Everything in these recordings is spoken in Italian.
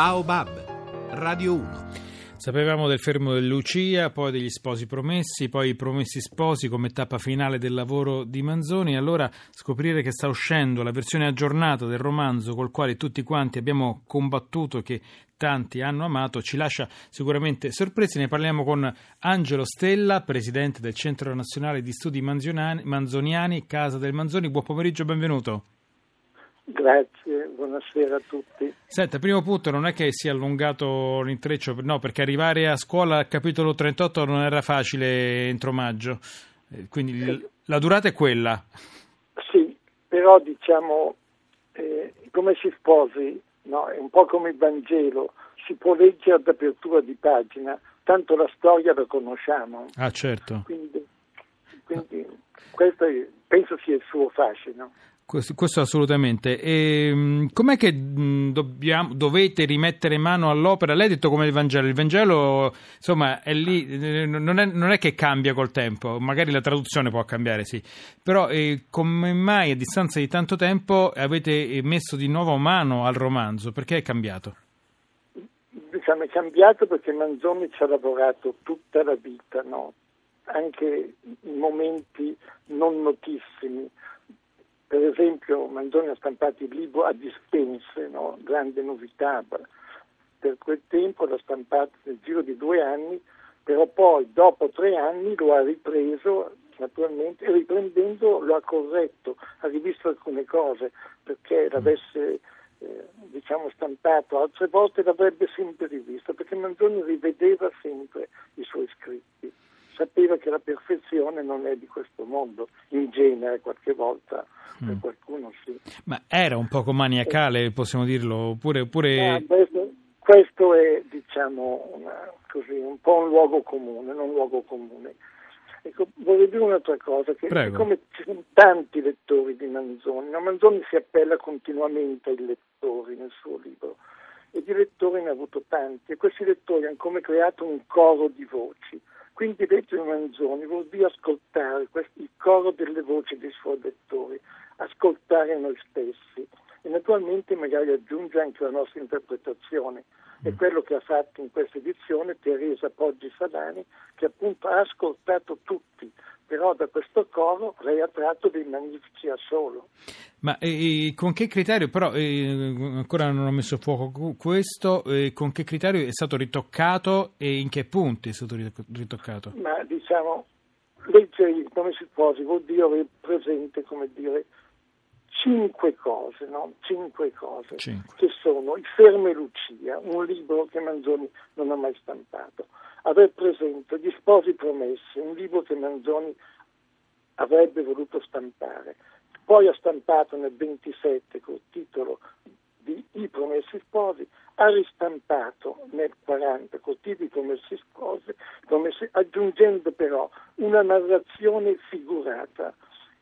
Baobab, Radio 1. Sapevamo del fermo di Lucia, poi degli sposi promessi, poi i promessi sposi come tappa finale del lavoro di Manzoni. Allora scoprire che sta uscendo la versione aggiornata del romanzo col quale tutti quanti abbiamo combattuto e che tanti hanno amato ci lascia sicuramente sorpresi. Ne parliamo con Angelo Stella, presidente del Centro Nazionale di Studi Manzoniani, Casa del Manzoni. Buon pomeriggio, benvenuto. Grazie, buonasera a tutti. Senta, primo punto, non è che sia allungato l'intreccio, no, perché arrivare a scuola al capitolo 38 non era facile entro maggio, eh, quindi eh, la durata è quella. Sì, però diciamo, eh, come si sposi, no? è un po' come il Vangelo, si può leggere ad apertura di pagina, tanto la storia la conosciamo. Ah, certo. Quindi, quindi questo è, penso sia il suo fascino. Questo, questo assolutamente. E, ehm, com'è che dobbiamo, dovete rimettere mano all'opera? Lei ha detto come il Vangelo. Il Vangelo, insomma, è lì, eh, non è, non è che cambia col tempo, magari la traduzione può cambiare, sì. Però eh, come mai a distanza di tanto tempo avete messo di nuovo mano al romanzo? Perché è cambiato? Diciamo, è cambiato perché Manzoni ci ha lavorato tutta la vita, no? anche in momenti non notissimi per esempio Manzoni ha stampato il libro a dispense, no? grande novità, per quel tempo l'ha stampato nel giro di due anni, però poi dopo tre anni lo ha ripreso naturalmente e riprendendo lo ha corretto, ha rivisto alcune cose perché l'avesse eh, diciamo stampato altre volte l'avrebbe sempre rivisto perché Manzoni rivedeva sempre i suoi scritti sapeva che la perfezione non è di questo mondo, in genere qualche volta per mm. qualcuno sì. Ma era un poco maniacale, possiamo dirlo, oppure... oppure... Ah, questo, questo, è diciamo una, così, un po' un luogo comune, non un luogo comune. Ecco, vorrei dire un'altra cosa, che Prego. siccome ci sono tanti lettori di Manzoni, no? Manzoni si appella continuamente ai lettori nel suo libro e di lettori ne ha avuto tanti e questi lettori hanno come creato un coro di voci quindi leggere Manzoni vuol dire ascoltare il coro delle voci dei suoi lettori, ascoltare noi stessi e naturalmente magari aggiungere anche la nostra interpretazione. È mm. quello che ha fatto in questa edizione Teresa Poggi Salani, che appunto ha ascoltato tutti, però da questo coro lei ha tratto dei magnifici assolo. Ma eh, con che criterio, però eh, ancora non ho messo a fuoco questo, eh, con che criterio è stato ritoccato e in che punti è stato ritoccato? Ma diciamo, leggere come si sposi vuol dire presente, come dire, cinque cose, no? Cinque cose, cinque. che sono Il Ferme Lucia, un libro che Manzoni non ha mai stampato, aver presente Gli sposi promessi, un libro che Manzoni avrebbe voluto stampare. Poi ha stampato nel 27 col titolo di I promessi sposi, ha ristampato nel 40 col titolo I promessi sposi, promessi, aggiungendo però una narrazione figurata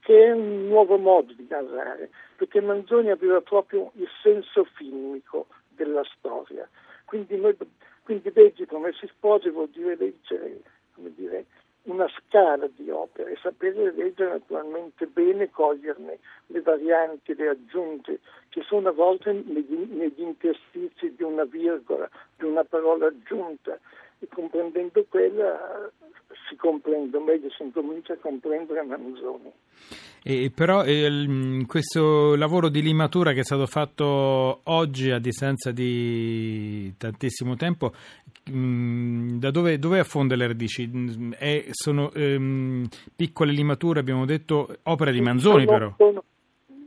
che è un nuovo modo di narrare, perché Manzoni aveva proprio il senso filmico della storia. Quindi noi quindi leggi Promessi Sposi vuol dire leggere dire, una scala di opere, sapere leggere naturalmente bene, coglierne le varianti, le aggiunte, che sono a volte negli, negli interstizi di una virgola, di una parola aggiunta, e comprendendo quella si comprende, o meglio si incomincia a comprendere Manzoni. E però eh, questo lavoro di limatura che è stato fatto oggi a distanza di tantissimo tempo, mh, mm, da dove, dove, affonda le radici? È, sono ehm, piccole limature, abbiamo detto, opera di Manzoni sono, però. Sono,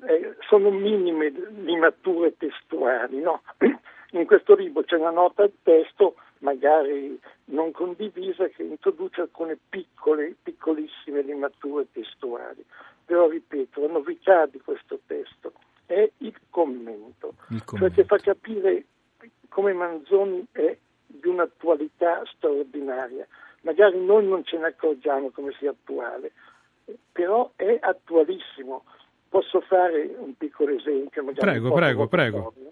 eh, sono minime limature testuali, no? In questo libro c'è una nota al testo magari non condivisa che introduce alcune piccole, piccolissime limature testuali. Però ripeto, la novità di questo testo è il commento, il commento. cioè che fa capire come Manzoni è di un'attualità straordinaria. Magari noi non ce ne accorgiamo come sia attuale, però è attualissimo. Posso fare un piccolo esempio? Prego, prego, prego. Eh,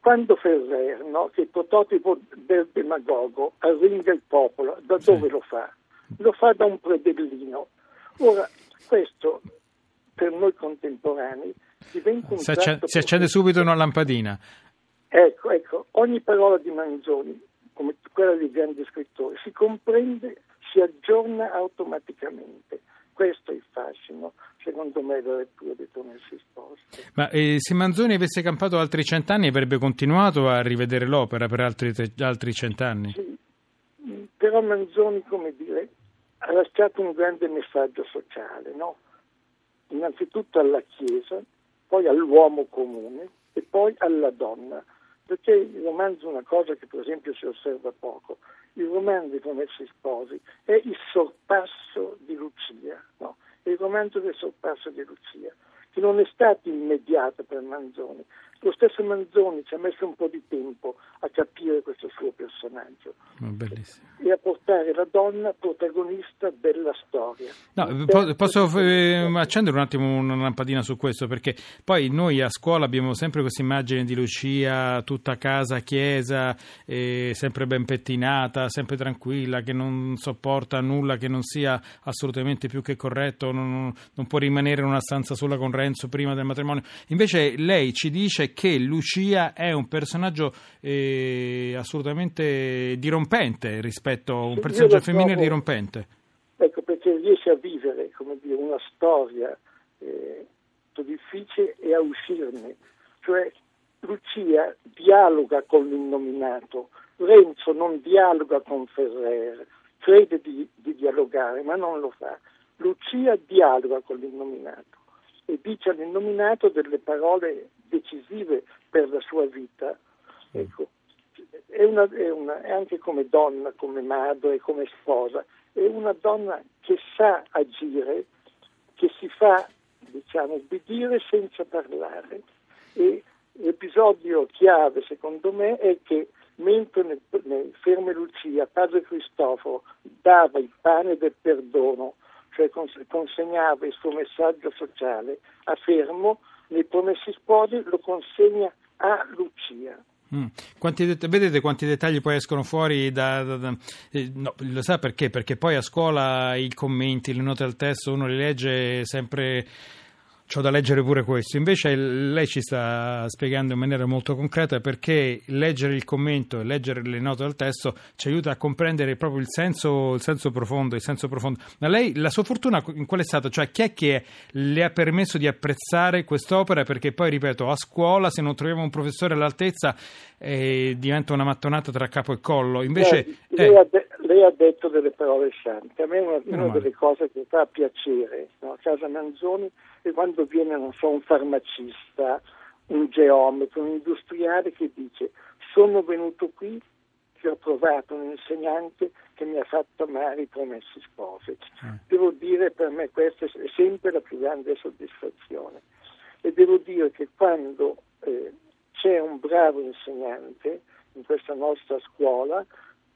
quando Ferrer, no, che è il prototipo del demagogo, arringa il popolo, da dove lo fa? Lo fa da un predellino. Ora, questo per noi contemporanei diventa un si, acc- si accende subito una lampadina. Ecco, ecco, ogni parola di Manzoni, come quella dei grandi scrittori, si comprende, si aggiorna automaticamente. Questo è il fascino, secondo me, della lettura di Promessi Sposi. Ma eh, se Manzoni avesse campato altri cent'anni avrebbe continuato a rivedere l'opera per altri, altri cent'anni? Sì, però Manzoni, come dire, ha lasciato un grande messaggio sociale, no? Innanzitutto alla Chiesa, poi all'uomo comune e poi alla donna. Perché il romanzo è una cosa che per esempio si osserva poco. Il romanzo di Promessi Sposi è il sorpasso di Lucia, no? È il romanzo del sorpasso di Lucia, che non è stato immediato per Manzoni, lo stesso Manzoni ci ha messo un po' di tempo a capire questo suo personaggio e a portare la donna protagonista della storia. No, po- posso eh, accendere un attimo una lampadina su questo perché poi noi a scuola abbiamo sempre questa immagine di Lucia tutta casa, chiesa, eh, sempre ben pettinata, sempre tranquilla, che non sopporta nulla che non sia assolutamente più che corretto, non, non può rimanere in una stanza sola con Renzo prima del matrimonio. Invece lei ci dice che Lucia è un personaggio eh, assolutamente dirompente rispetto a un personaggio femminile dirompente. Ecco, perché riesce a vivere come dire, una storia eh, difficile e a uscirne. Cioè, Lucia dialoga con l'innominato, Renzo non dialoga con Ferrer, crede di, di dialogare, ma non lo fa. Lucia dialoga con l'innominato e dice all'innominato delle parole decisive per la sua vita. Ecco, è, una, è, una, è, anche come donna, come madre, come sposa, è una donna che sa agire, che si fa, diciamo, obbedire senza parlare. E l'episodio chiave, secondo me, è che mentre nel, nel Ferme Lucia padre Cristoforo dava il pane del perdono, cioè consegnava il suo messaggio sociale a Fermo, nei Promessi Sposi lo consegna a Lucia. Mm. Quanti det- vedete quanti dettagli poi escono fuori da, da, da eh, no, lo sa perché? Perché poi a scuola i commenti, le note al testo uno le legge sempre C'ho da leggere pure questo. Invece lei ci sta spiegando in maniera molto concreta perché leggere il commento e leggere le note del testo ci aiuta a comprendere proprio il senso, il senso profondo, il senso profondo. Ma lei, la sua fortuna in qual è stata? Cioè, chi è che le ha permesso di apprezzare quest'opera? Perché poi, ripeto, a scuola, se non troviamo un professore all'altezza, eh, diventa una mattonata tra capo e collo. Invece... Eh, eh, lei, ha detto delle parole sante. A me una, una delle cose che fa piacere no? a casa Manzoni e quando viene, non so, un farmacista, un geometra, un industriale che dice sono venuto qui che ho trovato un insegnante che mi ha fatto amare i promessi sposi. Mm. Devo dire per me questa è sempre la più grande soddisfazione e devo dire che quando eh, c'è un bravo insegnante in questa nostra scuola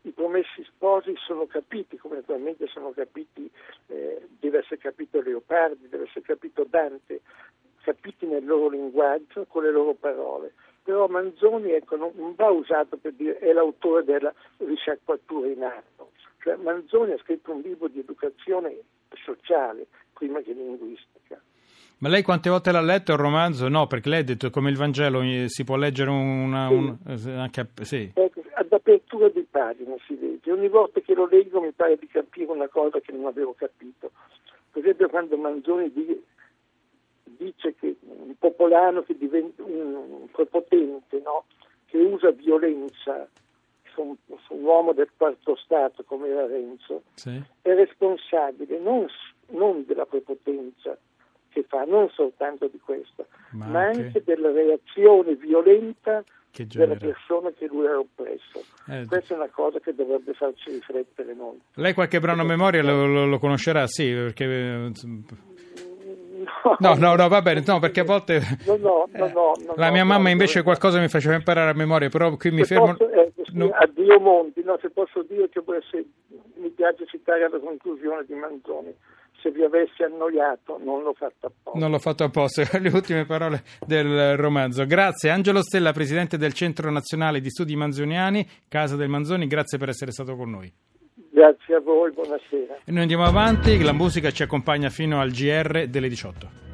i promessi sposi sono capiti, come naturalmente sono capiti, eh, deve essere capito Leopardi, deve essere capito Dante, capiti nel loro linguaggio, con le loro parole. Però Manzoni ecco, non, non, va usato per dire è l'autore della risciacquatura in atto. Cioè, Manzoni ha scritto un libro di educazione sociale prima che linguistica. Ma lei quante volte l'ha letto il romanzo? No, perché lei ha detto come il Vangelo eh, si può leggere una, sì. Un, eh, anche sì. ecco, ad pagina si legge. Ogni volta che lo leggo mi pare di capire una cosa che non avevo capito. Per esempio quando Manzoni dice che un popolano che diventa un prepotente, no? che usa violenza su un, su un, uomo del quarto stato come era Renzo, sì. è responsabile non, non della prepotenza che fa, non soltanto di questo, ma, ma anche... anche della reazione violenta della persona che lui ha oppresso. Eh, Questa è una cosa che dovrebbe farci riflettere noi. Lei qualche brano a memoria lo, lo, lo conoscerà, sì, perché... Eh, no, no, no, va bene, no, perché a volte... No, no, no, no, la mia mamma invece qualcosa mi faceva imparare a memoria, però qui mi fermo... Posso, eh, no. Addio Monti, no, se posso dire che mi piace citare la conclusione di Manzoni se vi avessi annoiato non l'ho fatto apposta. Non l'ho fatto apposta, le ultime parole del romanzo. Grazie Angelo Stella, presidente del Centro Nazionale di Studi Manzoniani, Casa del Manzoni, grazie per essere stato con noi. Grazie a voi, buonasera. E noi andiamo avanti, la musica ci accompagna fino al GR delle 18.